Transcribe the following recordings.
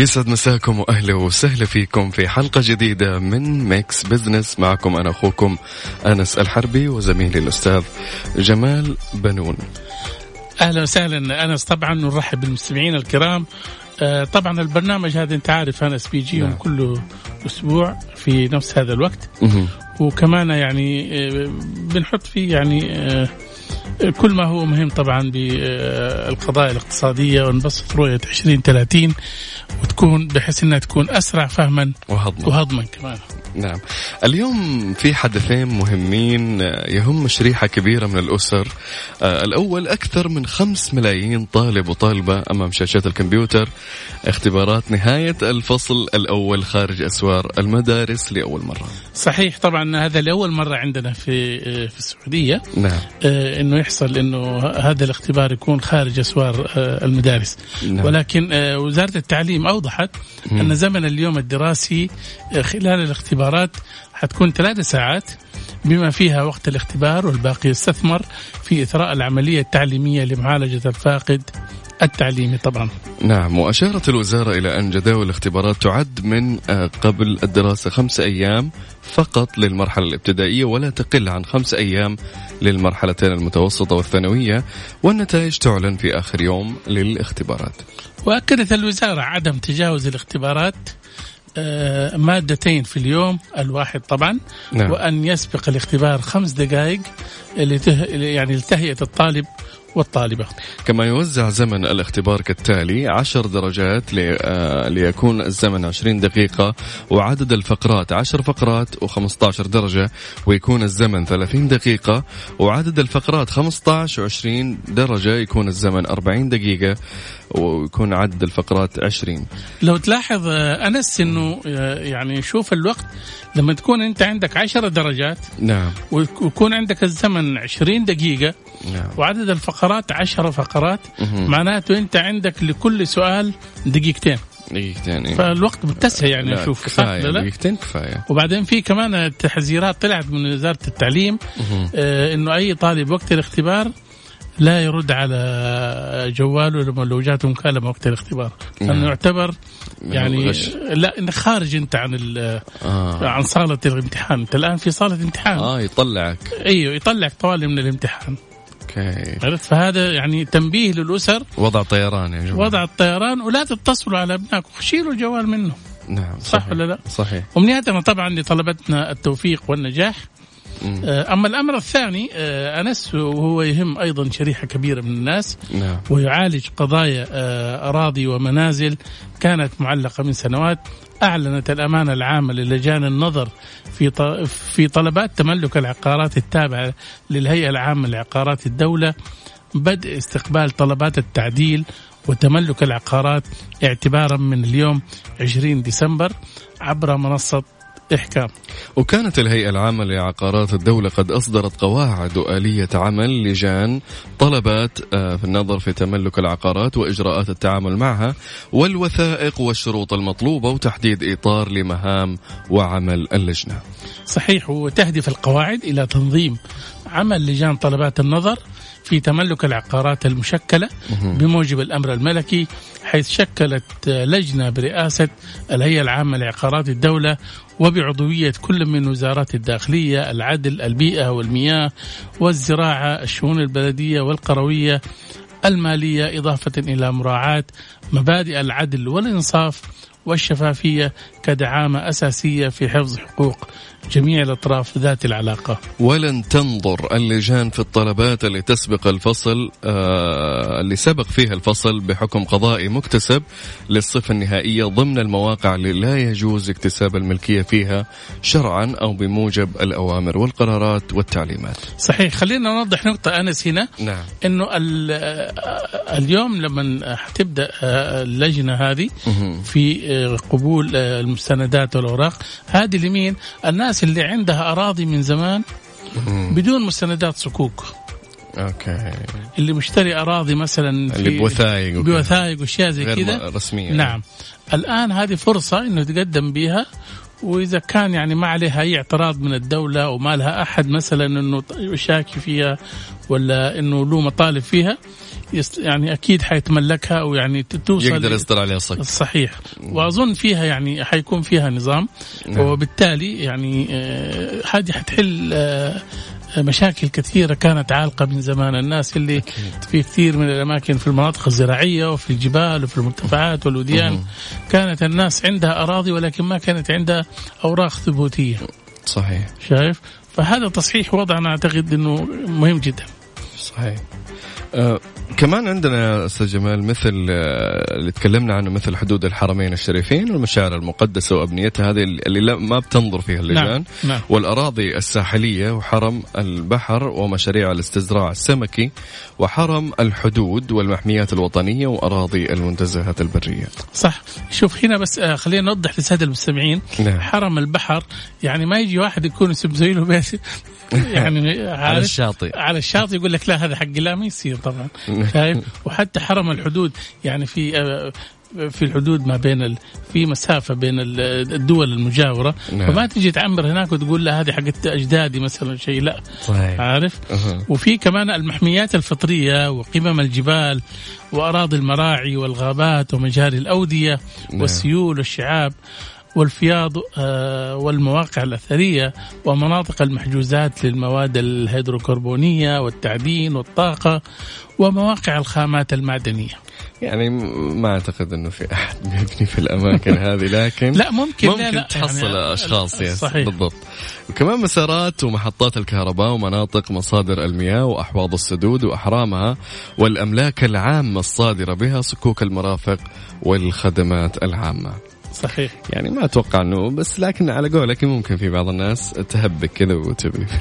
يسعد مساكم وأهلا وسهلا فيكم في حلقة جديدة من Mix Business معكم أنا أخوكم أنس الحربي وزميلي الأستاذ جمال بنون. أهلا وسهلا أنس طبعا نرحب بالمستمعين الكرام آه، طبعا البرنامج هذا أنت عارف أنس بيجيهم نعم. كل أسبوع في نفس هذا الوقت. وكمان يعني آه، بنحط فيه يعني آه، كل ما هو مهم طبعا بالقضايا الاقتصادية ونبسط رؤية 2030 وتكون بحيث إنها تكون أسرع فهما وهضمه. وهضما كمان. نعم. اليوم في حدثين مهمين آه، يهم شريحة كبيرة من الأسر. آه، الأول أكثر من خمس ملايين طالب وطالبة أمام شاشات الكمبيوتر. اختبارات نهاية الفصل الأول خارج أسوار المدارس لأول مرة. صحيح طبعا هذا لأول مرة عندنا في آه، في السعودية. نعم. إنه يحصل إنه هذا الاختبار يكون خارج أسوار آه، المدارس. نعم. ولكن وزارة التعليم أوضحت أن زمن اليوم الدراسي خلال الاختبارات حتكون ثلاث ساعات بما فيها وقت الاختبار والباقي يستثمر في إثراء العملية التعليمية لمعالجة الفاقد التعليمي طبعا. نعم وأشارت الوزارة إلى أن جداول الاختبارات تعد من آه، قبل الدراسة خمس أيام فقط للمرحلة الابتدائية ولا تقل عن خمس أيام للمرحلتين المتوسطة والثانوية والنتائج تعلن في آخر يوم للاختبارات. وأكدت الوزارة عدم تجاوز الاختبارات مادتين في اليوم الواحد طبعا نعم. وأن يسبق الاختبار خمس دقائق لته يعني لتهيئة الطالب والطالبة كما يوزع زمن الاختبار كالتالي عشر درجات لي- آه، ليكون الزمن 20 دقيقة وعدد الفقرات 10 فقرات و15 درجة ويكون الزمن 30 دقيقة وعدد الفقرات 15 و20 درجة يكون الزمن 40 دقيقة ويكون عدد الفقرات 20 لو تلاحظ آه، أنس إنه آه، يعني شوف الوقت لما تكون أنت عندك عشرة درجات نعم. ويكون عندك الزمن 20 دقيقة نعم. وعدد الفقرات 10 فقرات مهم. معناته أنت عندك لكل سؤال دقيقتين. دقيقتين إيه. فالوقت متسع يعني شوف. لا؟ دقيقتين كفاية. وبعدين في كمان تحذيرات طلعت من وزارة التعليم آه إنه أي طالب وقت الاختبار لا يرد على جواله لما لو جاته مكالمه وقت الاختبار. لأنه نعم. يعتبر يعني. لا انك خارج أنت عن آه. عن صالة الامتحان. أنت الآن في صالة امتحان آه يطلعك. أيوه يطلعك طوالي من الامتحان. أوكي. عرفت؟ فهذا يعني تنبيه للأسر. وضع طيران يا جماعة. وضع الطيران ولا تتصلوا على أبنائكم. شيلوا الجوال منه نعم صح ولا لا؟ صحيح. امنياتنا طبعا لطلبتنا التوفيق والنجاح. أما الأمر الثاني آه، أنس وهو يهم أيضا شريحة كبيرة من الناس نعم. ويعالج قضايا آه، أراضي ومنازل كانت معلقة من سنوات. أعلنت الأمانة العامة للجان النظر في في طلبات تملك العقارات التابعة للهيئة العامة لعقارات الدولة بدء استقبال طلبات التعديل وتملك العقارات اعتبارا من اليوم 20 ديسمبر عبر منصة إحكام. وكانت الهيئة العامة لعقارات الدولة قد أصدرت قواعد وآلية عمل لجان طلبات آه، في النظر في تملك العقارات وإجراءات التعامل معها والوثائق والشروط المطلوبة وتحديد إطار لمهام وعمل اللجنة. صحيح وتهدف القواعد إلى تنظيم عمل لجان طلبات النظر في تملك العقارات المشكلة بموجب الأمر الملكي حيث شكلت لجنة برئاسة الهيئة العامة لعقارات الدولة وبعضوية كل من وزارات الداخلية، العدل، البيئة والمياه والزراعة، الشؤون البلدية والقروية، المالية إضافة إلى مراعاة مبادئ العدل والإنصاف والشفافية كدعامة أساسية في حفظ حقوق جميع الأطراف ذات العلاقة. ولن تنظر اللجان في الطلبات اللي تسبق الفصل آه اللي سبق فيها الفصل بحكم قضائي مكتسب للصفة النهائية ضمن المواقع اللي لا يجوز اكتساب الملكية فيها شرعا أو بموجب الأوامر والقرارات والتعليمات صحيح خلينا نوضح نقطة أنس هنا نعم إنه ال- آه، اليوم لما حتبدأ آه، اللجنة هذه. في آه، قبول المستندات والأوراق هذه لمين؟ الناس اللي عندها أراضي من زمان. بدون مستندات صكوك. أوكي. اللي مشتري أراضي مثلا اللي بوثائق. بوثائق وأشياء زي كذا. رسمية. نعم. الآن هذه فرصة إنه يتقدم بها وإذا كان يعني ما عليها أي اعتراض من الدولة وما لها أحد مثلا إنه يشاكي فيها ولا إنه له مطالب فيها يعني أكيد حيتملكها ويعني ت- توصل يقدر يصدر عليها صك. صحيح وأظن فيها يعني حيكون فيها نظام. نعم. وبالتالي يعني آه، هذه حتحل آه، مشاكل كثيرة كانت عالقة من زمان. الناس اللي في كثير من الأماكن في المناطق الزراعية وفي الجبال وفي المرتفعات والوديان مهم. كانت الناس عندها أراضي ولكن ما كانت عندها أوراق ثبوتية. صحيح. شايف؟ فهذا تصحيح وضع أنا أعتقد إنه مهم جدا. صحيح. آه كمان عندنا أستاذ جمال مثل آه اللي تكلمنا عنه مثل حدود الحرمين الشريفين والمشاعر المقدسة وابنيتها هذه اللي ما بتنظر فيها اللجان. نعم نعم. والأراضي الساحلية وحرم البحر ومشاريع الاستزراع السمكي وحرم الحدود والمحميات الوطنية وأراضي المنتزهات البرية. صح. شوف هنا بس آه، خلينا نوضح للساده المستمعين. نعم. حرم البحر يعني ما يجي واحد يكون زي له بيت. يعني على الشاطئ. على الشاطئ يقول لك لا هذا حقي لا ما يصير. طبعا شايف وحتى حرم الحدود يعني في آه، في الحدود ما بين ال... في مسافة بين ال- الدول المجاورة نعم. فما تجي تعمر هناك وتقول لا هذه حقت أجدادي مثلا شيء لا صحيح عارف أها. وفي كمان المحميات الفطرية وقمم الجبال وأراضي المراعي والغابات ومجاري الأودية نعم. والسيول والشعاب والفياض آه، والمواقع الأثرية ومناطق المحجوزات للمواد الهيدروكربونية والتعدين والطاقة ومواقع الخامات المعدنية. يعني ما أعتقد إنه في أحد بيبني في الأماكن هذه لكن لا ممكن ممكن لا لا تحصل يعني أشخاص يس صحيح. بالضبط. وكمان مسارات ومحطات الكهرباء ومناطق مصادر المياه وأحواض السدود وأحرامها والأملاك العامة الصادرة بها صكوك المرافق والخدمات العامة. صحيح. يعني ما أتوقع إنه بس لكن على قولك ممكن في بعض الناس تهبك كذا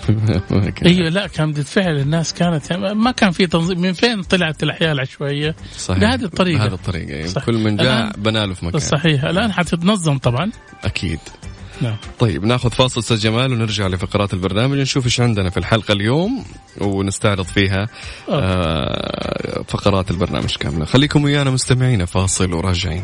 الأماكن. أيوه لا كان ردة فعل الناس كانت ما كان في تنظيم. من فين طلعت الاحياء العشوائيه صحيح. بهذه الطريقة. بهذه الطريقة. يعني صح. كل من جاء الآن- بنى له في مكان. صحيح. الآن حتتنظم طبعا. أكيد. نعم. طيب ناخذ فاصل أستاذ جمال ونرجع لفقرات البرنامج نشوف إيش عندنا في الحلقة اليوم ونستعرض فيها آه فقرات البرنامج كاملة. خليكم ويانا مستمعين فاصل وراجعين.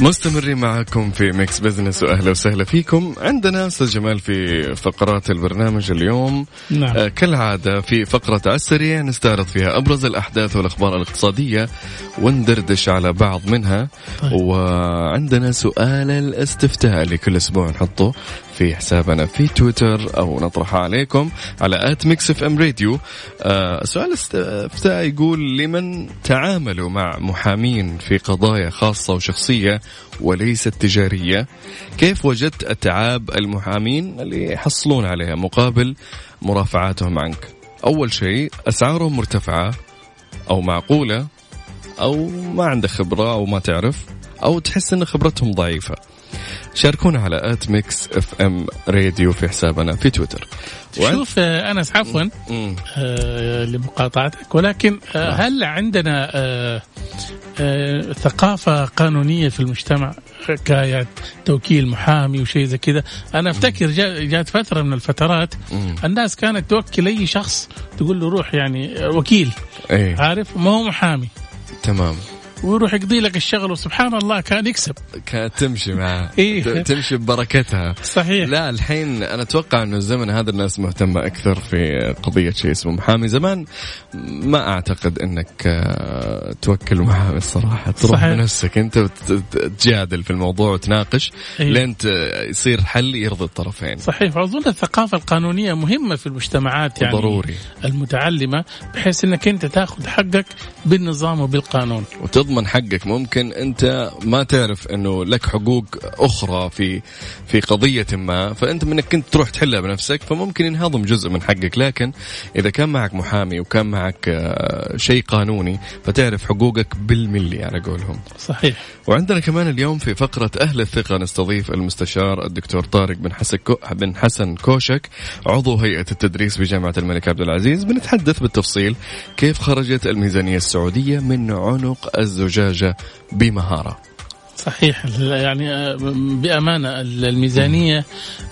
مستمرين معكم في Mix Business وأهلا وسهلا فيكم. عندنا أستاذ جمال في فقرات البرنامج اليوم. نعم. آه، كالعادة في فقرة على السريع نستعرض فيها أبرز الأحداث والأخبار الاقتصادية وندردش على بعض منها. طيب. وعندنا سؤال الاستفتاء اللي كل أسبوع نحطه. في حسابنا في تويتر أو نطرحه عليكم على at Mix FM Radio. آه سؤال الاستفتاء يقول لمن تعاملوا مع محامين في قضايا خاصة وشخصية وليست تجارية؟ كيف وجدت أتعاب المحامين اللي يحصلون عليها مقابل مرافعاتهم عنك؟ أول شيء أسعارهم مرتفعة أو معقولة أو ما عندك خبرة أو ما تعرف أو تحس أن خبرتهم ضعيفة. شاركونا على at Mix FM Radio في حسابنا في تويتر. شوف آه، أنس عفوا. آه، لمقاطعتك. ولكن آه، هل عندنا آه، آه، ثقافة قانونية في المجتمع حكاية توكيل محامي وشيء زي كذا؟ أنا أفتكر جا- جات فترة من الفترات. الناس كانت توكل أي شخص تقول له روح يعني آه، وكيل. إيه. عارف؟ ما هو محامي. تمام. ويروح يقضي لك الشغل وسبحان الله كان يكسب. كانت تمشي معاه إيه. تمشي ببركتها. صحيح. لا الحين أنا أتوقع إنه الزمن هذا الناس مهتمة أكثر في قضية شيء اسمه محامي زمان. ما أعتقد إنك آه، توكل محامي الصراحة. تروح صحيح. بنفسك. أنت وتجادل في الموضوع وتناقش أيوة. لين يصير حل يرضي الطرفين. صحيح. واظن الثقافة القانونية مهمة في المجتمعات يعني ضروري المتعلمة بحيث إنك أنت تأخذ حقك بالنظام وبالقانون. وتضمن تضمن حقك. ممكن أنت ما تعرف إنه لك حقوق أخرى في في قضية ما فأنت منك كنت تروح تحلها بنفسك فممكن ينهضم جزء من حقك. لكن إذا كان معك محامي وكان معك آه، شيء قانوني فتعرف حقوقك بالملي على قولهم. صحيح. وعندنا كمان اليوم في فقرة أهل الثقة نستضيف المستشار الدكتور طارق بن حسن بن حسن كوشك عضو هيئة التدريس بجامعة الملك عبد العزيز. بنتحدث بالتفصيل كيف خرجت الميزانية السعودية من عنق الزجاجة بمهارة. صحيح. يعني آه، بأمانة الميزانية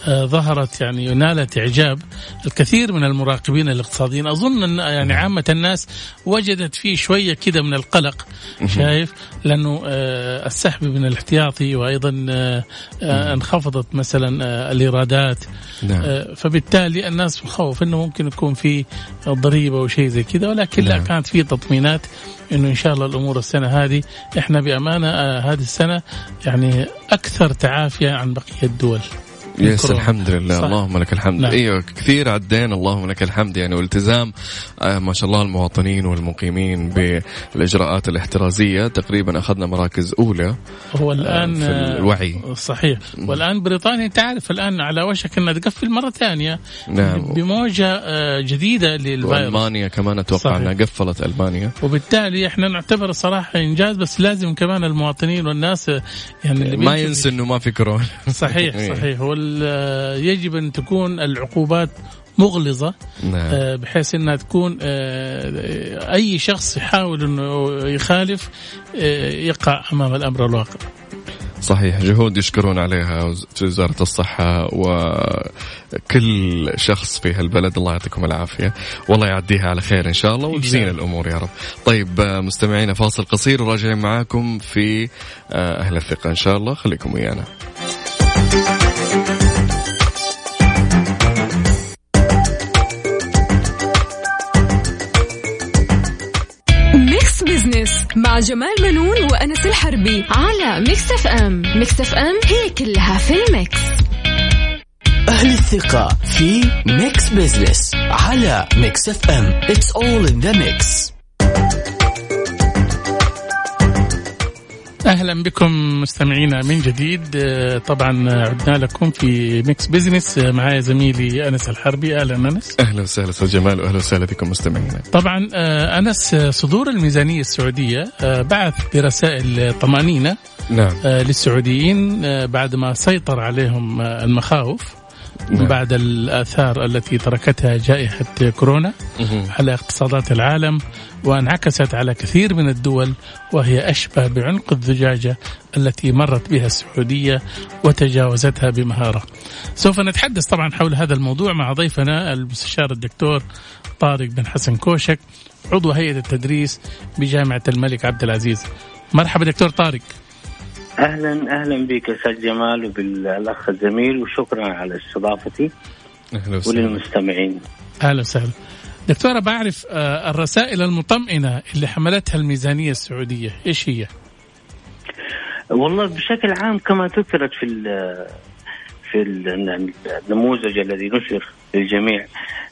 آه، ظهرت يعني نالت إعجاب الكثير من المراقبين الاقتصاديين. أظن أن يعني عامة الناس وجدت فيه شوية كده من القلق شايف؟ لأنه آه، السحب من الاحتياطي وأيضا انخفضت مثلا الإيرادات. نعم. فبالتالي الناس مخوف إنه ممكن يكون في ضريبة أو شيء زي كذا ولكن لا نعم. كانت في تطمينات إنه إن شاء الله الأمور السنة هذه إحنا بأمانة هذه السنة يعني أكثر تعافيا عن بقية الدول. يس الحمد لله صح. اللهم لك الحمد. نعم. إيوه كثير عدينا اللهم لك الحمد. يعني والتزام آه ما شاء الله المواطنين والمقيمين بالإجراءات الاحترازية. تقريبا أخذنا مراكز أولى هو الآن في الوعي. صحيح. والآن بريطانيا أنت عارف الآن على وشك إنها تقفل مرة ثانية. نعم. بموجة آه، جديدة للفيروس. المانيا كمان أتوقع إنها قفلت ألمانيا. وبالتالي إحنا نعتبر صراحة إنجاز بس لازم كمان المواطنين والناس يعني ما ينسى إنه ما في كورونا. صحيح إيه. صحيح. يجب أن تكون العقوبات مغلظة نعم. آه، بحيث إنها تكون آه، أي شخص يحاول إنه يخالف آه، يقع أمام الأمر الواقع. صحيح جهود يشكرون عليها وزارة الصحة وكل شخص في هالبلد. الله يعطيكم العافية. والله يعديها على خير إن شاء الله وتزين الأمور يا رب. طيب مستمعينا فاصل قصير وراجعين معاكم في أهل الثقة إن شاء الله. خليكم ويانا. Business مع جمال منون وأنس الحربي على Mix FM Mix FM هي كلها في ال mix. أهل الثقة في Mix Business على Mix FM it's all in the mix. أهلا بكم مستمعينا من جديد. آه، طبعا عدنا لكم في Mix Business آه، معايا زميلي أنس الحربي. أهلا أنس. أهلا وسهلا أستاذ جمال واهلا وسهلا بكم مستمعينا. طبعا آه، أنس صدور الميزانية السعودية بعث برسائل طمأنينة نعم. للسعوديين بعد ما سيطر عليهم المخاوف نعم. بعد الآثار التي تركتها جائحة كورونا على اقتصادات العالم. وانعكست على كثير من الدول وهي أشبه بعنق الزجاجة التي مرت بها السعودية وتجاوزتها بمهارة. سوف نتحدث طبعا حول هذا الموضوع مع ضيفنا المستشار الدكتور طارق بن حسن كوشك عضو هيئة التدريس بجامعة الملك عبد العزيز. مرحبا دكتور طارق. أهلا أهلا بك أستاذ جمال وبالأخ الزميل وشكرا على استضافتي أهلا وسهلا. وللمستمعين. أهلا وسهلا. دكتورة بعرف آه، الرسائل المطمئنة اللي حملتها الميزانية السعودية إيش هي؟ والله بشكل عام كما ذكرت في في النموذج الذي نشر للجميع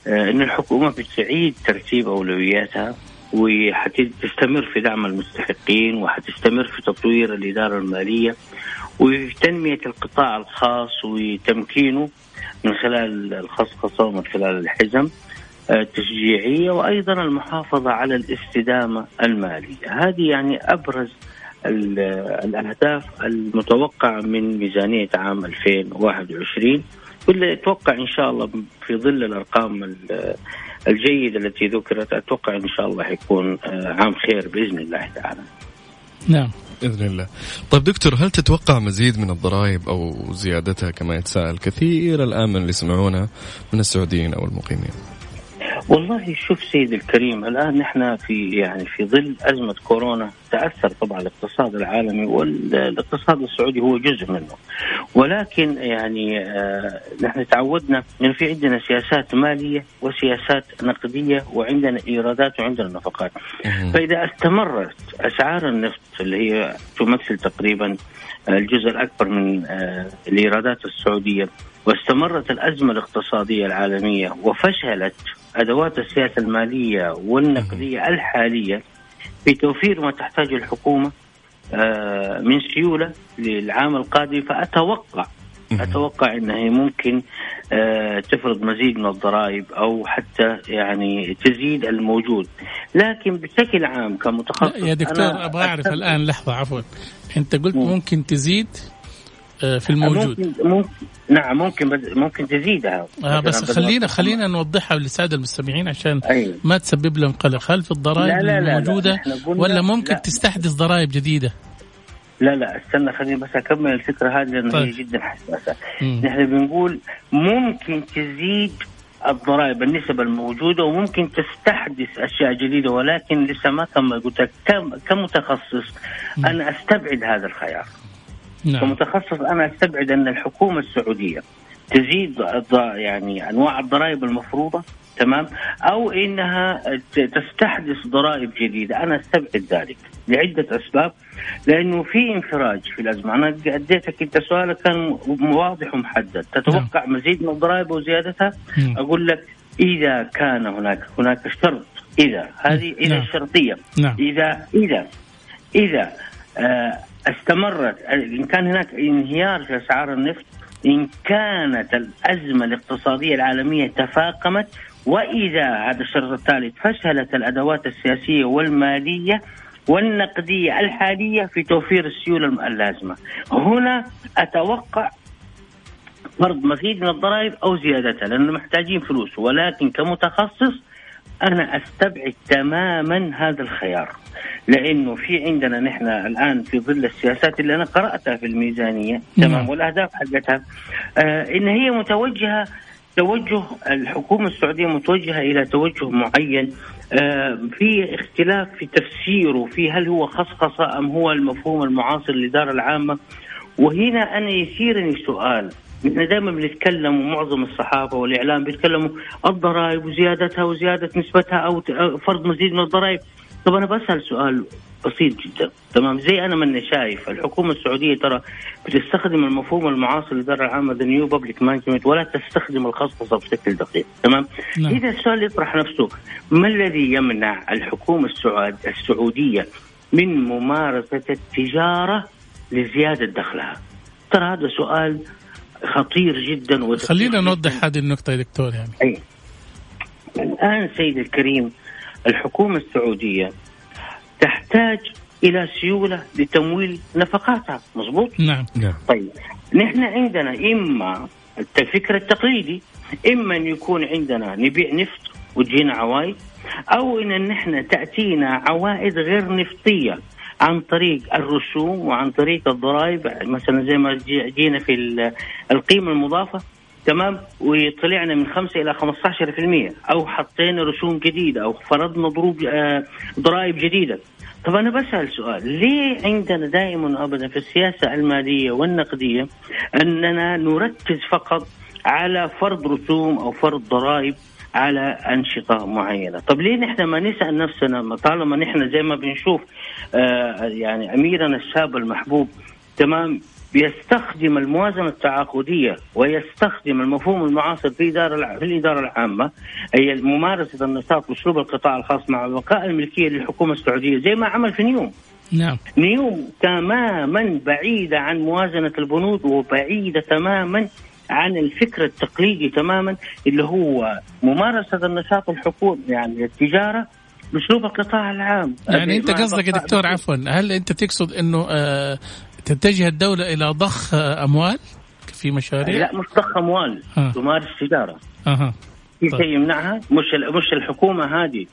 آه، إن الحكومة بتعيد ترتيب أولوياتها وحتستمر في دعم المستحقين وحتستمر في تطوير الإدارة المالية وفي تنمية القطاع الخاص وتمكينه من خلال الخصخصة ومن خلال الحزم التشجيعية وأيضا المحافظة على الاستدامة المالية هذه يعني أبرز الأهداف المتوقعة من ميزانية عام 2021 واللي أتوقع إن شاء الله في ظل الأرقام الجيدة التي ذكرت أتوقع إن شاء الله حيكون آه، عام خير بإذن الله تعالى نعم بإذن الله. طيب دكتور هل تتوقع مزيد من الضرائب أو زيادتها كما يتساءل كثير الآن من اللي يسمعونا من السعوديين أو المقيمين؟ والله شوف سيد الكريم الآن نحن في يعني في ظل أزمة كورونا تأثر طبعا الاقتصاد العالمي والاقتصاد السعودي هو جزء منه. ولكن يعني آه نحن تعودنا انه في عندنا سياسات مالية وسياسات نقدية وعندنا إيرادات وعندنا نفقات. فإذا استمرت أسعار النفط اللي هي تمثل تقريبا الجزء الأكبر من آه الإيرادات السعودية واستمرت الأزمة الاقتصادية العالمية وفشلت أدوات السياسة المالية والنقدية الحالية في توفير ما تحتاجه الحكومة آه، من سيولة للعام القادم. فأتوقع أتوقع إنها هي ممكن آه، تفرض مزيد من الضرائب أو حتى يعني تزيد الموجود. لكن بشكل عام كمتخصص يا دكتور أبغى أعرف الآن لحظة عفوا. أنت قلت ممكن تزيد في الموجود. ممكن, ممكن نعم ممكن ممكن تزيدها. آه بس خلينا خلينا نوضحها للسادة المستمعين عشان أيوه. ما تسبب لهم قلق. هل في الضرائب لا لا الموجوده لا لا ولا ممكن لا. تستحدث ضرائب جديدة؟ لا لا استنى خليني بس أكمل الفكرة هذه لأنه طيب. هي جدا حساسة. نحن بنقول ممكن تزيد الضرائب النسب الموجودة وممكن تستحدث أشياء جديدة ولكن لسه ما كمل قلت لك كمتخصص. أنا أستبعد هذا الخيار. نعم. كمتخصص أنا أستبعد أن الحكومة السعودية تزيد يعني أنواع الضرائب المفروضة تمام أو إنها تستحدث ضرائب جديدة أنا أستبعد ذلك لعدة أسباب لأنه في انفراج في الأزمة أنا أديتك أنت سؤالك كان واضح ومحدد تتوقع نعم. مزيد من الضرائب وزيادتها نعم. أقول لك إذا كان هناك هناك شرط إذا هذه إذا نعم. الشرطيه نعم. إذا إذا إذا آه استمرت إن كان هناك انهيار في أسعار النفط إن كانت الأزمة الاقتصادية العالمية تفاقمت وإذا هذا الشرط الثالث فشلت الأدوات السياسية والمالية والنقدية الحالية في توفير السيولة اللازمة. هنا أتوقع فرض مزيد من الضرائب أو زيادتها لأنه محتاجين فلوس ولكن كمتخصص أنا أستبعد تماما هذا الخيار لأنه في عندنا نحن الآن في ظل السياسات اللي أنا قرأتها في الميزانية تمام نعم. والأهداف حقتها آه إن هي متوجهة توجه الحكومة السعودية متوجهة إلى توجه معين آه في اختلاف في تفسيره في هل هو خصخصة أم هو المفهوم المعاصر للإدارة العامة وهنا أنا يثيرني سؤال نحن دائما بنتكلم ومعظم الصحافه والإعلام بيتكلموا الضرائب وزيادتها وزيادة نسبتها أو فرض مزيد من الضرائب. طب أنا بسأل سؤال بسيط جدا. تمام؟ زي أنا من شايف الحكومة السعودية ترى بتستخدم المفهوم المعاصر للاداره العامه the new public management ولا تستخدم الخصخصه بشكل دقيق. تمام؟ نعم. إذا السؤال يطرح نفسه ما الذي يمنع الحكومة السعود السعودية من ممارسة التجارة لزيادة دخلها؟ ترى هذا سؤال خطير جدا خلينا نوضح هذه النقطة يا دكتور يعني. أي. الآن سيدي الكريم الحكومة السعودية تحتاج إلى سيولة لتمويل نفقاتها مضبوط؟ نعم. نعم. طيب نحن عندنا إما الفكر التقليدي إما أن يكون عندنا نبيع نفط وتجينا عوائد أو إن نحن تأتينا عوائد غير نفطية. عن طريق الرسوم وعن طريق الضرائب مثلا زي ما جينا في القيمة المضافة تمام؟ وطلعنا من 5 إلى 15% أو حطينا رسوم جديدة أو فرضنا ضروب آه ضرائب جديدة. طب أنا بسأل سؤال ليه عندنا دائما ابدا في السياسة المالية والنقدية أننا نركز فقط على فرض رسوم أو فرض ضرائب على أنشطة معينة. طب ليه نحن ما نسأل نفسنا؟ طالما نحن زي ما بنشوف آه يعني أميرنا الشاب المحبوب تمام بيستخدم الموازنة التعاقدية ويستخدم المفهوم المعاصر في إدارة في الإدارة العامة أي ممارسة النشاط باسلوب القطاع الخاص مع بقاء الملكية للحكومة السعودية زي ما عمل في نيوم. نعم. نيوم تماما بعيده عن موازنة البنود وبعيدة تماما عن الفكر التقليدي تماما اللي هو ممارسة النشاط الحكومي يعني التجارة بأسلوب القطاع العام. يعني أنت قصدك يا دكتور عفوا هل أنت تقصد إنه آه تتجه الدولة إلى ضخ أموال في مشاريع؟ لا مش ضخ أموال آه. تمارس تجارة. أها. في شيء يمنعها؟ مش مش الحكومة هذه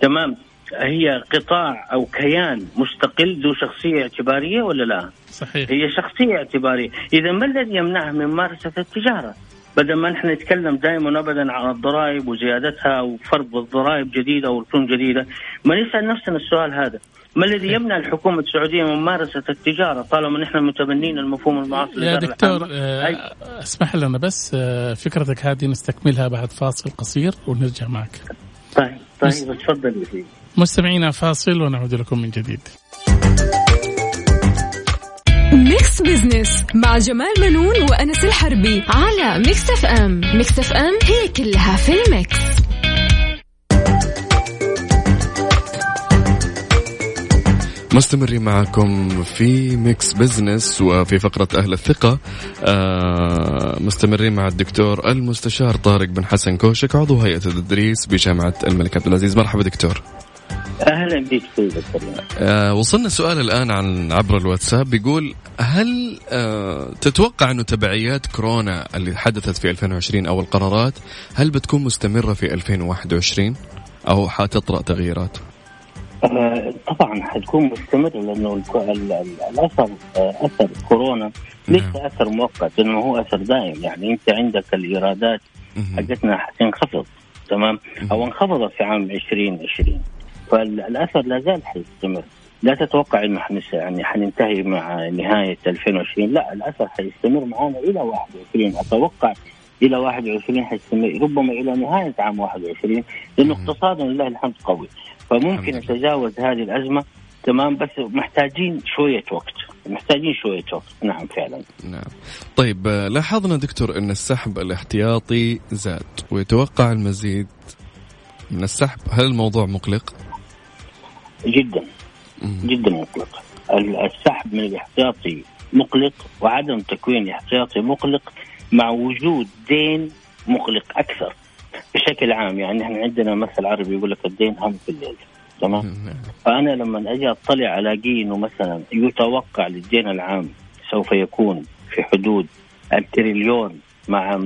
تمام هي قطاع أو كيان مستقل ذو شخصية اعتبارية ولا لا؟ صحيح. هي شخصية اعتبارية، إذا ما الذي يمنعها من ممارسة التجارة؟ بدل ما نحن نتكلم دائما ابدا عن الضرائب وزيادتها وفرض الضرائب جديدة ورسوم جديدة، ما نسأل نفسنا السؤال هذا، ما الذي يمنع الحكومة السعودية من ممارسة التجارة طالما نحن متبنين المفهوم المعاصر يا دكتور آه أسمح لنا بس آه فكرتك هذه نستكملها بعد فاصل قصير ونرجع معك. طيب طيب تفضل. مستمعينا فاصل ونعود لكم من جديد. Mix Business مع جمال بنون وأنس الحربي على Mix FM Mix FM هي كلها في ال mix. مستمرين معكم في Mix Business وفي فقرة أهل الثقة. آه مستمرين مع الدكتور المستشار طارق بن حسن كوشك عضو هيئة التدريس بجامعة الملك عبد العزيز. مرحبا دكتور. أهلا بك آه وصلنا سؤال الآن عن عبر الواتساب بيقول هل آه تتوقع أنه تبعيات كورونا اللي حدثت في 2020 أو القرارات هل بتكون مستمرة في 2021 أو حتطرأ تغييرات؟ آه، طبعا حتكون مستمرة لأنه الأثر آه، أثر كورونا ليس نعم. أثر مؤقت لأنه هو أثر دائم. يعني أنت عندك الإيرادات حقتنا حتنخفض تمام؟ أو انخفضت في عام 2020 فالأثر لا زال حيستمر لا تتوقع إنه حنس يعني حننتهي مع نهاية 2020 لا الأثر حيستمر معنا إلى 21 أتوقع إلى 21 حيستمر ربما إلى نهاية عام 21 لأنه اقتصادنا لله الحمد قوي. فممكن نتجاوز هذه الأزمة. تمام. بس محتاجين شوية وقت. محتاجين شوية وقت. نعم فعلا. نعم. طيب لاحظنا دكتور إن السحب الاحتياطي زاد ويتوقع المزيد من السحب. هل الموضوع مقلق؟ جدا. جدا مقلق. السحب من الاحتياطي مقلق وعدم تكوين الاحتياطي مقلق مع وجود دين مقلق أكثر. بشكل عام يعني إحنا عندنا مثل عربي يقول لك الدين هم في الليل. تمام؟ فأنا لما أجي أطلع الاقي انه مثلا يتوقع للدين العام سوف يكون في حدود التريليون مع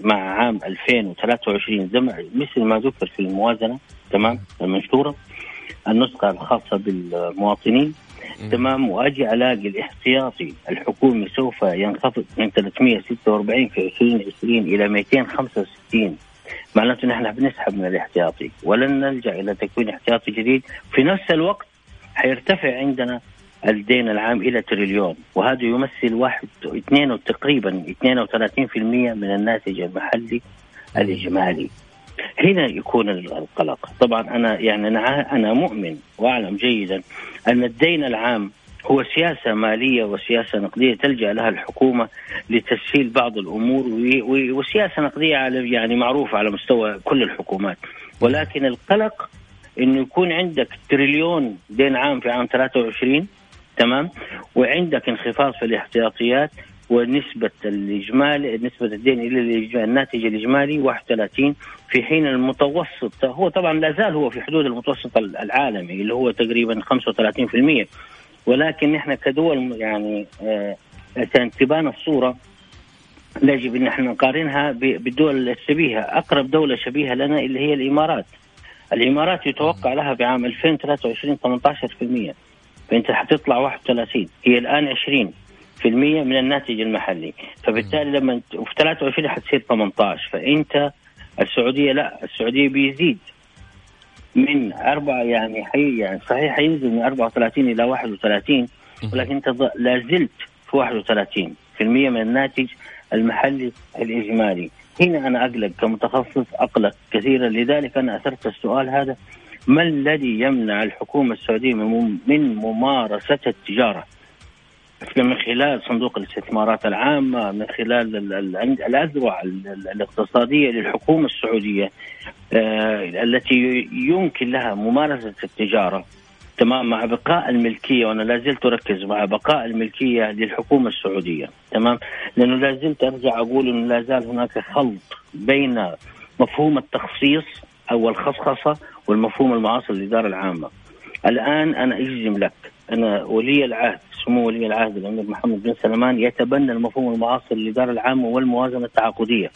مع عام 2023 زي مثل ما ذكر في الموازنة تمام؟ المنشورة. النسخة الخاصة بالمواطنين. تمام. وأجي ألاقي الاحتياطي الحكومي سوف ينخفض من 346 في 2020 إلى 265 معناته نحن بنسحب من الاحتياطي. ولن نلجأ إلى تكوين احتياطي جديد. في نفس الوقت حيرتفع عندنا الدين العام إلى تريليون. وهذا يمثل واحد اثنين تقريبا 32% من الناتج المحلي الإجمالي. هنا يكون القلق. طبعا أنا يعني أنا أنا مؤمن وأعلم جيدا أن الدين العام هو سياسة مالية وسياسة نقدية تلجأ لها الحكومة لتسهيل بعض الأمور وسياسة نقدية يعني معروفة على مستوى كل الحكومات. ولكن القلق أنه يكون عندك تريليون دين عام في عام 23 تمام؟ وعندك انخفاض في الاحتياطيات ونسبة الإجمالي نسبة الدين إلى الناتج الإجمالي 31 في حين المتوسط. هو طبعا لا زال هو في حدود المتوسط العالمي اللي هو تقريبا 35% ولكن إحنا كدول يعني آه، عشان تبان الصورة يجب إن إحنا نقارنها بالدول الشبيهة. أقرب دولة شبيهة لنا اللي هي الإمارات. الإمارات يتوقع لها بعام 2023 18% فأنت حتطلع 31 هي الآن 20 في المية من الناتج المحلي. فبالتالي لما في 23 حتصير 18 فإنت السعودية لا السعودية بيزيد من أربعة يعني حي يعني صحيح حينزل من 34 إلى 31 ولكن أنت لا زلت في 31 في المية من الناتج المحلي الإجمالي. هنا أنا أقلق كمتخصص أقلق كثيرا. لذلك أنا أثرت السؤال هذا ما الذي يمنع الحكومة السعودية من ممارسة التجارة؟ من خلال صندوق الاستثمارات العامة من خلال الأذرع الاقتصادية للحكومة السعودية آه، التي يمكن لها ممارسة التجارة تمام مع بقاء الملكية وأنا لا زلت أركز مع بقاء الملكية للحكومة السعودية تمام؟ لأنه لا زلت أرجع أقول إنه لا زال هناك خلط بين مفهوم التخصيص أو الخصخصة والمفهوم المعاصر للإدارة العامة. الآن أنا أجزم لك أنا ولي العهد سمو ولي العهد الأمير محمد بن سلمان يتبنى المفهوم المعاصر للاداره العامة والموازنة التعاقدية.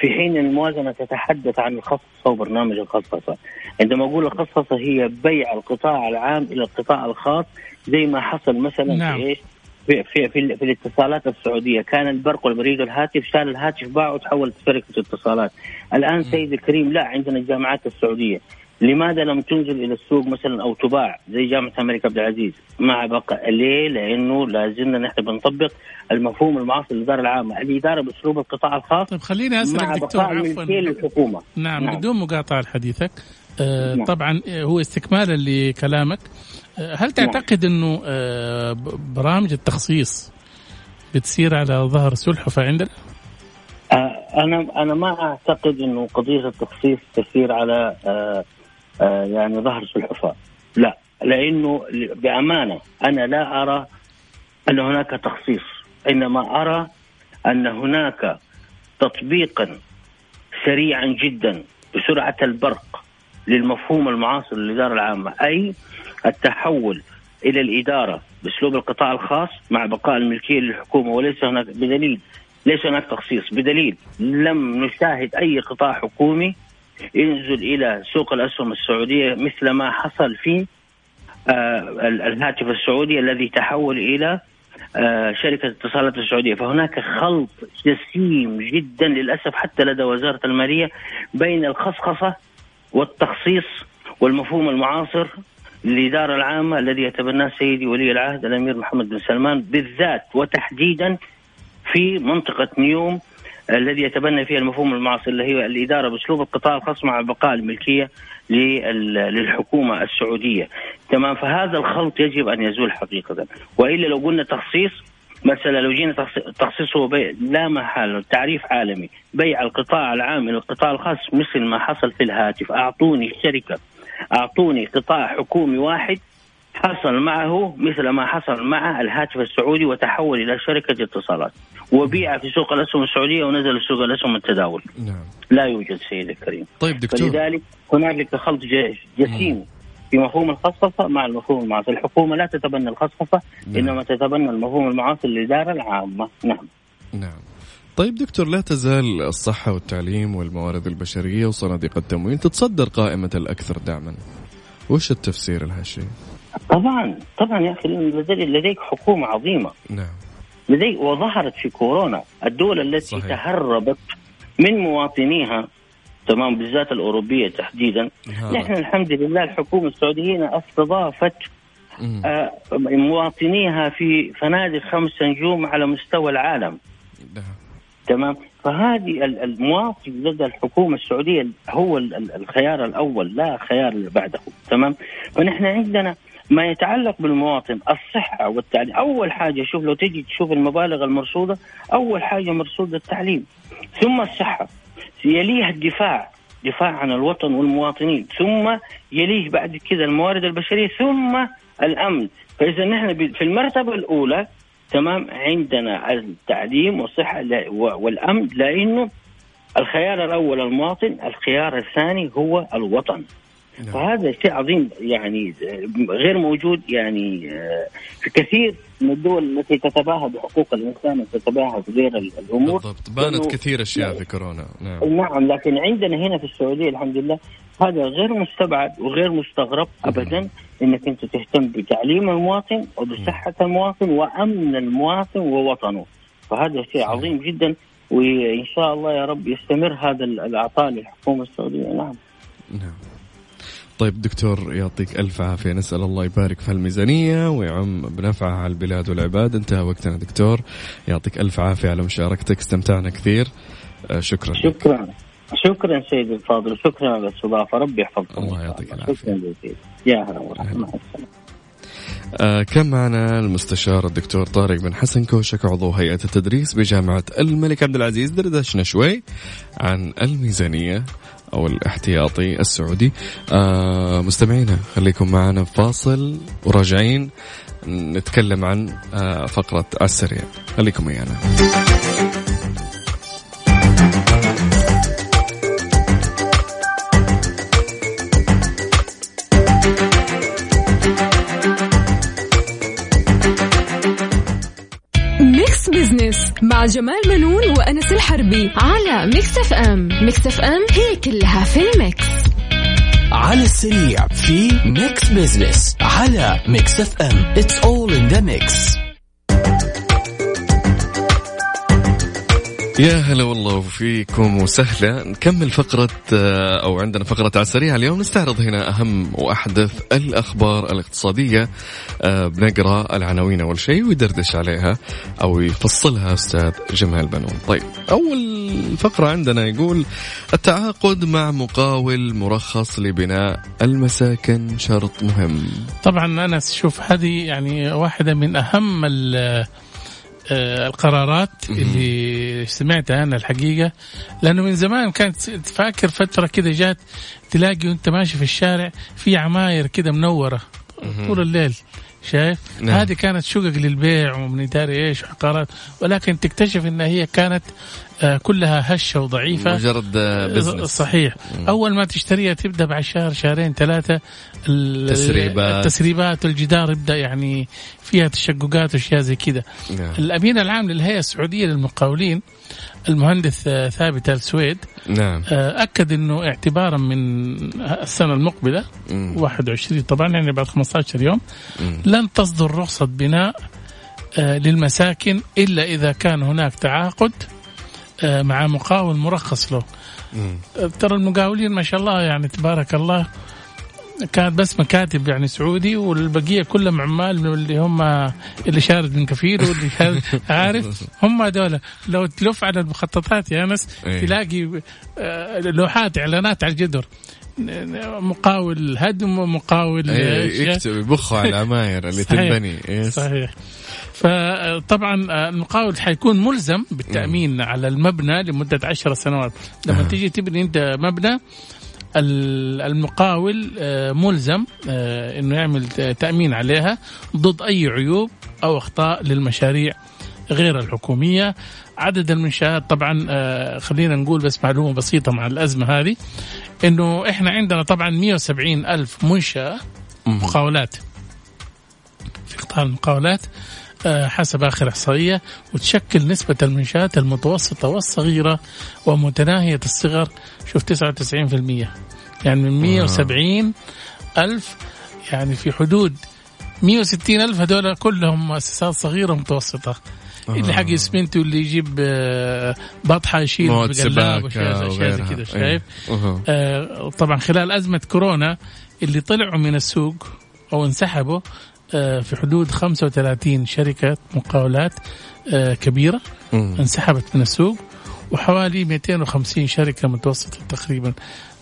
في حين الموازنة تتحدث عن الخصصة وبرنامج الخصصة عندما أقول الخصصة هي بيع القطاع العام إلى القطاع الخاص زي ما حصل مثلا نعم. في إيش؟ في في في, في الاتصالات السعودية. كان البرق والبريد والهاتف شال الهاتف باعه وتحول شركة اتصالات. الآن سيد الكريم لا عندنا الجامعات السعودية. لماذا لم تنزل إلى السوق مثلا أو تباع زي جامعة أمريكا عبد العزيز مع بقاء ليه؟ لأنه لا زلنا نحن بنطبق المفهوم المعاصر للإدارة العامة، الإدارة بأسلوب القطاع الخاص طيب خليني أسألك دكتور عفوا نعم, نعم بدون مقاطعة لحديثك آه نعم. طبعا آه، هو استكمالا لكلامك آه هل تعتقد نعم. إنه آه برامج التخصيص بتسير على ظهر سلحفه عندنا؟ آه أنا أنا ما أعتقد إنه قضية التخصيص تسير على آه، يعني ظهر سلحفاة لا لأنه بأمانة أنا لا أرى أن هناك تخصيص إنما أرى أن هناك تطبيقا سريعا جدا بسرعة البرق للمفهوم المعاصر للإدارة العامة أي التحول إلى الإدارة بأسلوب القطاع الخاص مع بقاء الملكية للحكومة. وليس هناك بدليل ليس هناك تخصيص. بدليل لم نشاهد أي قطاع حكومي ينزل إلى سوق الأسهم السعودية مثل ما حصل في آه الهاتف السعودي الذي تحول إلى آه شركة اتصالات السعودية. فهناك خلط جسيم جدا للأسف حتى لدى وزارة المالية بين الخصخصة والتخصيص والمفهوم المعاصر للإدارة العامة الذي يتبناه سيدي ولي العهد الأمير محمد بن سلمان بالذات وتحديدا في منطقة نيوم الذي يتبنى فيها المفهوم المعاصر اللي هي الإدارة بأسلوب القطاع الخاص مع بقاء الملكية للحكومة السعودية. تمام؟ فهذا الخلط يجب أن يزول حقيقة. وإلا لو قلنا تخصيص مثلا لو جينا تخصيص هو بيع لا محالة تعريف عالمي. بيع القطاع العام من القطاع الخاص مثل ما حصل في الهاتف. أعطوني شركة أعطوني قطاع حكومي واحد حصل معه مثل ما حصل مع الهاتف السعودي وتحول إلى شركة اتصالات. وبيع في سوق الأسهم السعودية ونزل سوق الأسهم التداول. نعم. لا يوجد سيدي الكريم. طيب دكتور. فلذلك هنالك خلط جسيم في مفهوم الخصخصة مع المفهوم المعاصر، الحكومة لا تتبنى الخصخصة نعم. إنما تتبنى المفهوم المعاصر للإدارة العامة، نعم. نعم. طيب دكتور لا تزال الصحة والتعليم والموارد البشرية وصناديق التموين تتصدر قائمة الأكثر داعما وش التفسير لهالشيء؟ طبعا طبعا يا أخي لديك حكومة عظيمة نعم لديك وظهرت في كورونا. الدول التي صحيح. تهربت من مواطنيها تمام بالذات الأوروبية تحديدا. نحن الحمد لله الحكومة السعوديه استضافت آه مواطنيها في فنادق خمس نجوم على مستوى العالم. نعم. تمام؟ فهذه المواطن لدى الحكومة السعودية هو الخيار الأول لا خيار بعده. تمام؟ فنحن عندنا ما يتعلق بالمواطن الصحة والتعليم. أول حاجة شوف لو تجي تشوف المبالغ المرصودة أول حاجة مرصود التعليم. ثم الصحة. يليها الدفاع دفاع عن الوطن والمواطنين. ثم يليه بعد كذا الموارد البشرية ثم الأمن. فإذا نحن في المرتبة الأولى تمام عندنا التعليم والصحة والأمن لأنه الخيار الأول المواطن الخيار الثاني هو الوطن. فهذا شيء عظيم يعني غير موجود يعني في كثير من الدول التي تتباهى بحقوق الإنسان وتتباهى بغير الأمور. بالضبط. بانت كثير أشياء في كورونا. نعم. نعم لكن عندنا هنا في السعودية الحمد لله هذا غير مستبعد وغير مستغرب ابدا إنك أنت تهتم بتعليم المواطن وبصحة المواطن وأمن المواطن ووطنه. فهذا شيء عظيم جدا وإن شاء الله يا رب يستمر هذا العطاء للحكومة السعودية. نعم. نعم. طيب دكتور يعطيك ألف عافية. نسأل الله يبارك في الميزانية ويعم بنفعها على البلاد والعباد. انتهى وقتنا دكتور. يعطيك ألف عافية على مشاركتك. استمتعنا كثير. آه، شكرا. شكرا. شكرا سيدي الفاضل. شكرا على الاستضافة. ربي يحفظكم. الله يعطيك العافية. شكرا جزيلا. يا هلا آه كان معنا المستشار الدكتور طارق بن حسن كوشك عضو هيئة التدريس بجامعة الملك عبد العزيز. دردشنا شوي عن الميزانية. أو الاحتياطي السعودي. آه مستمعينا خليكم معنا فاصل وراجعين نتكلم عن آه فقرة السريع. خليكم ويانا مع جمال بنون وأنس الحربي على Mix FM Mix FM هي كلها في ال mix. على السريع في Mix Business على Mix FM it's all in the mix يا هلا والله فيكم وسهلا. نكمل فقرة آه، أو عندنا فقرة على السريع اليوم. نستعرض هنا أهم وأحدث الأخبار الاقتصادية آه، بنقرأ العناوين أول شيء ويدردش عليها أو يفصلها أستاذ جمال بنون. طيب أول فقرة عندنا يقول التعاقد مع مقاول مرخص لبناء المساكن شرط مهم. طبعا أنا أشوف هذه يعني واحدة من أهم آه، القرارات اللي سمعتها أنا الحقيقة لأنه من زمان كانت فاكر فترة كذا جات تلاقي وأنت ماشي في الشارع في عماير كذا منورة طول الليل شايف نعم. هذه كانت شقق للبيع ومن داري إيش عقارات ولكن تكتشف انها هي كانت كلها هشة وضعيفة. مجرد آه، بزنس صحيح. أول ما تشتريها تبدأ بعد شهر شهرين ثلاثة. ال- تسريبات. التسريبات والجدار يبدأ يعني فيها تشققات وأشياء زي كذا. نعم. الأمين العام للهيئة السعودية للمقاولين المهندس آه، ثابت ال سويد نعم. آه، أكد إنه اعتبارا من السنة المقبلة مم. 21 طبعا يعني بعد 15 يوم. مم. لن تصدر رخصة بناء آه، للمساكن إلا إذا كان هناك تعاقد آه، مع مقاول مرخص له مم. ترى المقاولين ما شاء الله يعني تبارك الله كانت بس مكاتب يعني سعودي والبقية كلهم عمال من اللي هم اللي شارد من كفيل واللي شارد عارف هم هذول لو تلف على المخططات يا أنس إيه. تلاقي آه، لوحات إعلانات على الجدر مقاول هدم ومقاول إيه،. يكتب يبخوا على العماير اللي صحيح. تنبني يس. صحيح فطبعا المقاول حيكون ملزم بالتأمين على المبنى لمدة عشر سنوات لما آه. تيجي تبني أنت مبنى ال- المقاول آه، ملزم آه، إنه يعمل تأمين عليها ضد أي عيوب أو أخطاء للمشاريع غير الحكومية عدد المنشآت طبعا آه، خلينا نقول بس معلومة بسيطة مع الأزمة هذه إنه إحنا عندنا طبعا 170 ألف منشأة مم. مقاولات. في قطاع المقاولات آه، حسب آخر إحصائية وتشكل نسبة المنشآت المتوسطة والصغيرة ومتناهية الصغر شوف 99% يعني من 170 ألف يعني في حدود 160 ألف هذول كلهم مؤسسات صغيرة ومتوسطة. اللي حق اسمنت واللي يجيب آه، بطحة يشيل مواد بقلاب واشياء زي كذا شايف إيه. أها. آه، طبعا خلال أزمة كورونا اللي طلعوا من السوق أو انسحبوا آه، في حدود 35 شركة مقاولات آه، كبيرة مم. انسحبت من السوق وحوالي 250 شركة متوسطة تقريبا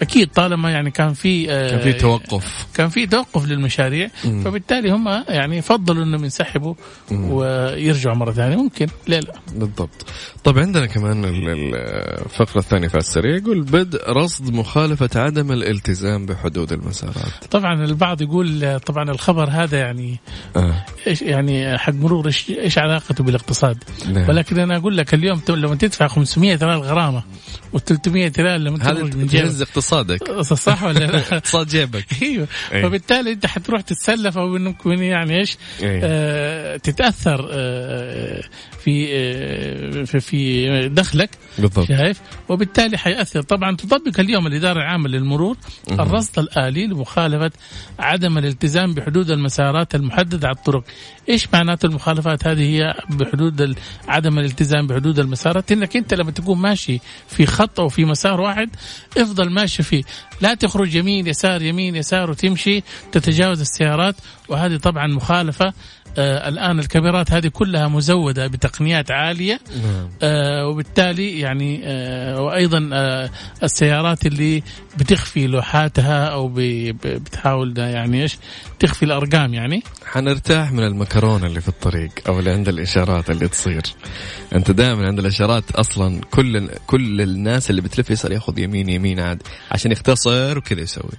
أكيد طالما يعني كان في آه، كان في توقف. كان في توقف للمشاريع مم. فبالتالي هم يعني فضلوا إنهم ينسحبوا ويرجعوا مرة ثانية. ممكن ليه لا؟ بالضبط. طب عندنا كمان ال- ال- الفقرة الثانية في السريع. يقول بدء رصد مخالفة عدم الالتزام بحدود المسارات. طبعا البعض يقول طبعا الخبر هذا يعني آه. إيش يعني حق مرور إيش إيش علاقته بالاقتصاد؟ نعم. ولكن أنا أقول لك اليوم لما تدفع 500 ريال غرامة و300 ريال لما تخرج من جيبك. اقتصادك صح ولا لا؟ اقتصاد جيبك أيوه أي. فبالتالي أنت حتروح تتسلف أو انك يعني إيش أي. آه تتأثر آه في آه في, في دخلك بالضبط. شايف؟ وبالتالي حيأثر. طبعا تطبق اليوم الإدارة العامة للمرور. الرصد الآلي لمخالفة عدم الالتزام بحدود المسارات المحددة على الطرق. إيش معناته المخالفات؟ هذه هي بحدود عدم الالتزام بحدود المسارات. إنك أنت لما تكون ماشي في خط أو في مسار واحد افضل ماشي فيه. لا تخرج يمين يسار يمين يسار وتمشي تتجاوز السيارات. وهذه طبعا مخالفة آه الآن الكاميرات هذه كلها مزودة بتقنيات عالية. نعم. آه وبالتالي يعني آه وأيضا آه السيارات اللي بتخفي لوحاتها أو بتحاول يعني إيش تخفي الأرقام يعني. حنرتاح من المكرونة اللي في الطريق أو اللي عند الإشارات اللي تصير. أنت دائما عند الإشارات أصلا كل كل الناس اللي بتلف يسار ياخذ يمين يمين عاد عشان يختصر وكذا يسوي.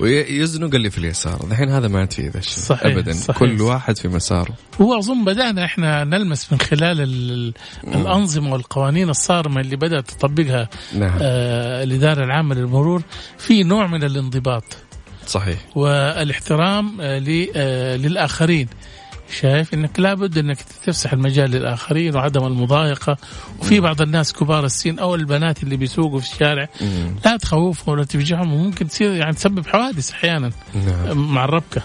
ويزنق اللي في اليسار الحين هذا ما ذا الشيء صحيح، ابدا صحيح. كل واحد في مساره. هو أظن بدأنا إحنا نلمس من خلال ال- الأنظمة والقوانين الصارمة اللي بدأت تطبقها نعم. آه الإدارة العامة للمرور في نوع من الانضباط. صحيح. والإحترام آه، آه، للآخرين. شايف إنك لابد إنك تفسح المجال للآخرين وعدم المضايقة. وفي بعض الناس كبار السن أو البنات اللي بيسوقوا في الشارع. لا تخوفهم ولا تفجعهم وممكن تصير يعني تسبب حوادث أحيانا نعم. مع الربكة.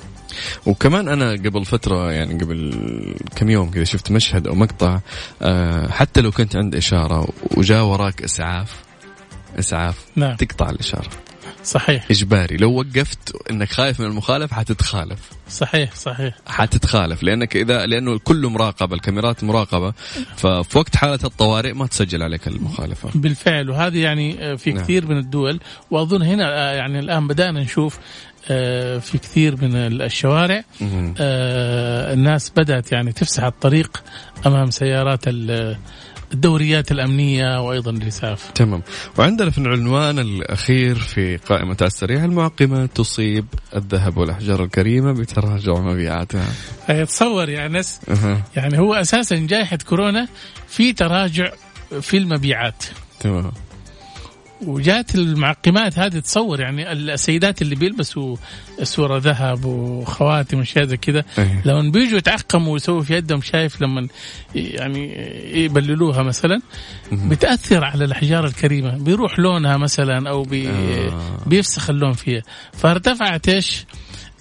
وكمان أنا قبل فترة يعني قبل كم يوم كذا شفت مشهد أو مقطع آه، حتى لو كنت عند إشارة وجاء وراك إسعاف إسعاف نعم. تقطع الإشارة. صحيح. إجباري. لو وقفت إنك خايف من المخالف حتتخالف. صحيح صحيح. حتتخالف. لأنك إذا لأنه كله مراقبة الكاميرات مراقبة ففي وقت حالة الطوارئ ما تسجل عليك المخالفة. بالفعل. وهذه يعني في نعم. كثير من الدول وأظن هنا آه، يعني الآن بدأنا نشوف آه، في كثير من الشوارع. آه، الناس بدأت يعني تفسح الطريق أمام سيارات ال- الدوريات الأمنية وأيضا الاسعاف. تمام وعندنا في العنوان الأخير في قائمة السريع المعقمات تصيب الذهب والأحجار الكريمة بتراجع مبيعاتها. تصور يا أنس يعني هو أساسا جائحة كورونا في تراجع في المبيعات. تمام وجات المعقمات هذه تصور يعني السيدات اللي بيلبسوا صورة ذهب وخواتم واشياء زي كذا أيه. لما بيجوا يتعقموا ويسووا في يدهم شايف لما يعني يبللوها مثلا بتأثر على الأحجار الكريمة بيروح لونها مثلا أو بي آه. بيفسخ اللون فيها فارتفعت إيش؟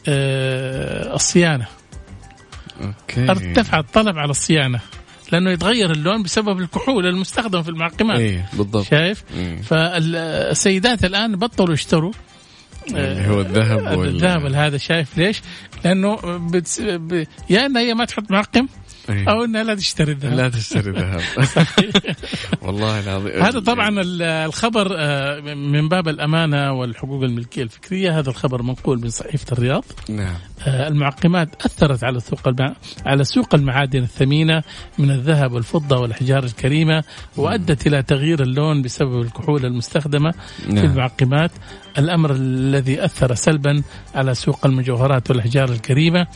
آه الصيانة okay ارتفع الطلب على الصيانة لأنه يتغير اللون بسبب الكحول المستخدم في المعقمات إيه بالضبط شايف؟ مم. فالسيدات الآن بطلوا يشتروا اللي هو الذهب وال... الذهب هذا شايف ليش؟ لأنه بتس... ب... يا انها هي ما تحط معقم إيه. أو إنها لا تشتري الذهب. لا تشتري ذهب والله العظيم. هذا طبعا ال- الخبر آه، من باب الأمانة والحقوق الملكية الفكرية هذا الخبر منقول من صحيفة الرياض. نعم. آه، المعقمات أثرت على سوق المع... على سوق المعادن الثمينة من الذهب والفضة والأحجار الكريمة وأدت إلى تغيير اللون بسبب الكحول المستخدمة في نعم. المعقمات. الأمر الذي أثر سلبا على سوق المجوهرات والأحجار الكريمة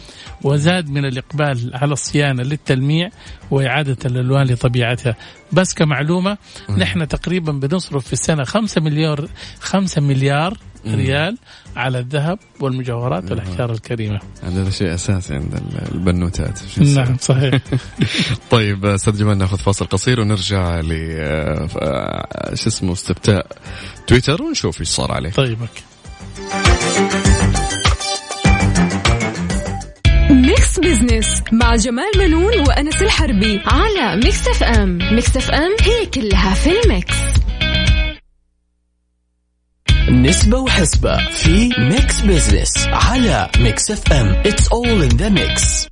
وزاد من الإقبال على الصيانة للتلميع وإعادة الألوان لطبيعتها. بس كمعلومة نحن تقريبا بنصرف في السنة 5 مليار 5 مليار ريال على الذهب والمجوهرات والأحجار الكريمة. هذا شيء أساسي عند ال- البنوتات؟ نعم صحيح. طيب أستاذ جمال ناخذ فاصل قصير ونرجع ل شو اسمه استفتاء تويتر ونشوف إيش صار عليه. طيب okay. Mix Business مع جمال بنون وأنس الحربي على Mix FM Mix FM هي كلها في ال mix. نسبة وحسبة في Mix Business على Mix FM it's all in the mix.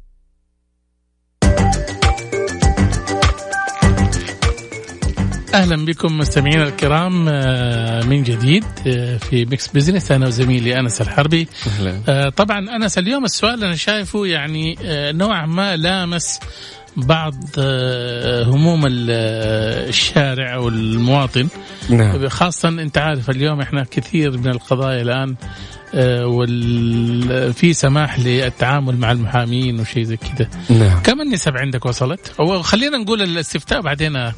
أهلا بكم مستمعينا الكرام آه، من جديد آه، في Mix Business أنا وزميلي أنس الحربي. أهلا. آه، طبعا أنس اليوم السؤال أنا شايفه يعني نوعا ما لامس بعض هموم ال- الشارع أو المواطن نعم. خاصة أنت عارف اليوم إحنا كثير من القضايا وال- في سماح للتعامل مع المحامين وشيء زي كذا نعم. كم النسب عندك وصلت؟ أو خلينا نقول الاستفتاء بعدين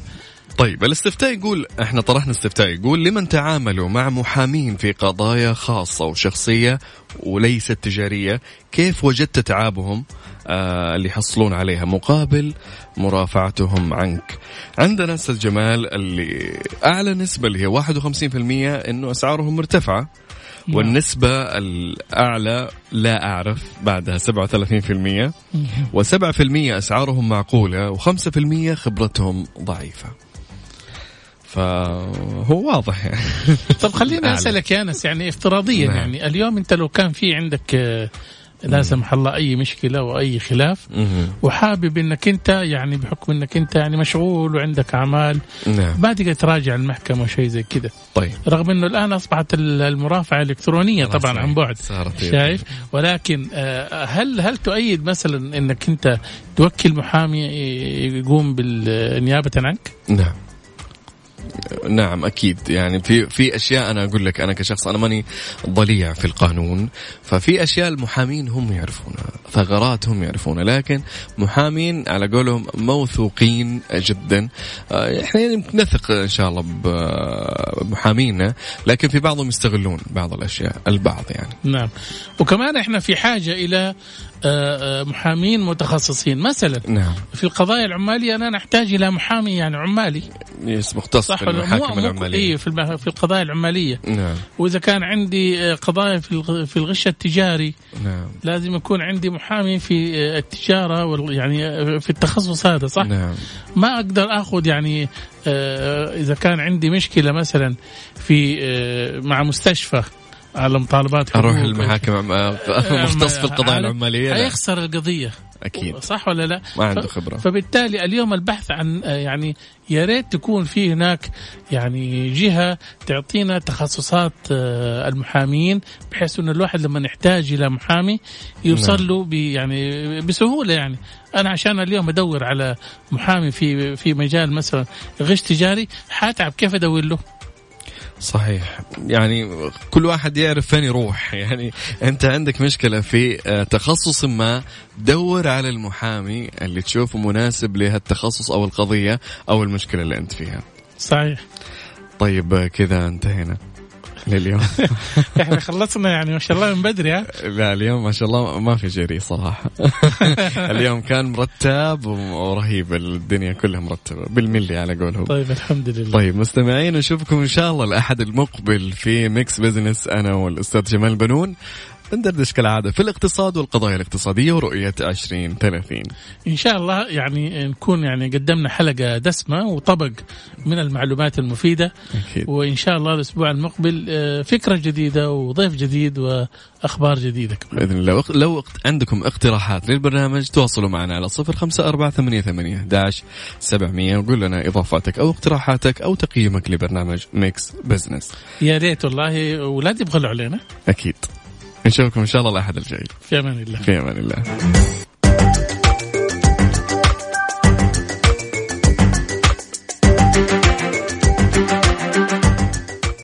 طيب الاستفتاء يقول إحنا طرحنا استفتاء يقول لمن تعاملوا مع محامين في قضايا خاصة وشخصية وليست تجارية كيف وجدت تعابهم؟ آه اللي يحصلون عليها مقابل مرافعتهم عنك. عندنا أستاذ جمال اللي أعلى نسبة اللي هي 51% إنه أسعارهم مرتفعة والنسبة الأعلى لا أعرف بعدها 37% و7% أسعارهم معقولة و5% خبرتهم ضعيفة. فهو واضح. يعني طب خليني. أسألك يا أنس يعني افتراضيا نعم. يعني اليوم أنت لو كان في عندك آه، لا سمح الله أي مشكلة وأي خلاف. وحابب إنك أنت يعني بحكم إنك أنت يعني مشغول وعندك أعمال نعم. ما تقدر تراجع المحكمة وشيء زي كذا. طيب. رغم إنه الآن أصبحت ال- المرافعة الالكترونيه طبعا عن بعد شايف؟ ولكن آه، هل هل تؤيد مثلا إنك أنت توكل محامي يقوم بالنيابة عنك؟ نعم. نعم أكيد. يعني في في أشياء أنا أقول لك أنا كشخص أنا ماني ضليع في القانون ففي أشياء المحامين هم يعرفونها. ثغرات هم يعرفونها لكن محامين على قولهم موثوقين جدا. آه، إحنا يعني نثق إن شاء الله بمحامينا لكن في بعضهم يستغلون بعض الأشياء البعض يعني. نعم. وكمان إحنا في حاجة إلى آه، آه، محامين متخصصين. مثلا نعم. في القضايا العمالية أنا نحتاج إلى محامي يعني عمالي. يس مختص صح في المحاكم العمالية. إيه في الم- في القضايا العمالية. نعم. وإذا كان عندي قضايا في الغش التجاري نعم. لازم يكون عندي محامي في التجارة يعني في التخصص هذا صح؟ نعم ما أقدر آخذ يعني آه، إذا كان عندي مشكلة مثلا في آه، مع مستشفى على مطالبات أروح. المحاكم مختص في القضايا؟ العمالية. هيخسر القضية أكيد صح ولا لا؟ ما عنده خبرة فبالتالي اليوم البحث عن آه، يعني يا ريت تكون في هناك يعني جهة تعطينا تخصصات آه، المحامين بحيث إنه الواحد لما يحتاج إلى محامي يوصل له ب- يعني بسهولة يعني أنا عشان اليوم أدور على محامي في في مجال مثلا غش تجاري حاتعب كيف أدور له؟ صحيح. يعني كل واحد يعرف فين يروح. يعني أنت عندك مشكلة في آه، تخصص ما دور على المحامي اللي تشوفه مناسب لهالتخصص أو القضية أو المشكلة اللي أنت فيها. صحيح. طيب آه، كذا انتهينا. لليوم. إحنا خلصنا يعني ما شاء الله من بدري ها؟ لا اليوم ما شاء الله ما في جري صراحة. اليوم كان مرتب ورهيب الدنيا كلها مرتبة بالملي على قولهم. طيب الحمد لله. طيب مستمعين نشوفكم إن شاء الله الأحد المقبل في Mix Business أنا والأستاذ جمال بنون. ندردش كالعادة في الاقتصاد والقضايا الاقتصادية ورؤية 2030 إن شاء الله يعني نكون يعني قدمنا حلقة دسمة وطبق من المعلومات المفيدة. أكيد. وإن شاء الله الأسبوع المقبل آه، فكرة جديدة وضيف جديد وأخبار جديدة كمان. بإذن الله. لو عندكم اقتراحات للبرنامج تواصلوا معنا على صفر خمسة أربعة ثمانية ثمانية dash سبعمية وقول لنا إضافاتك أو اقتراحاتك أو تقييمك لبرنامج Mix Business. يا ريت والله. ولا يبخلوا علينا. أكيد. نشوفكم إن شاء الله الأحد الجاي. في أمان الله. في أمان الله.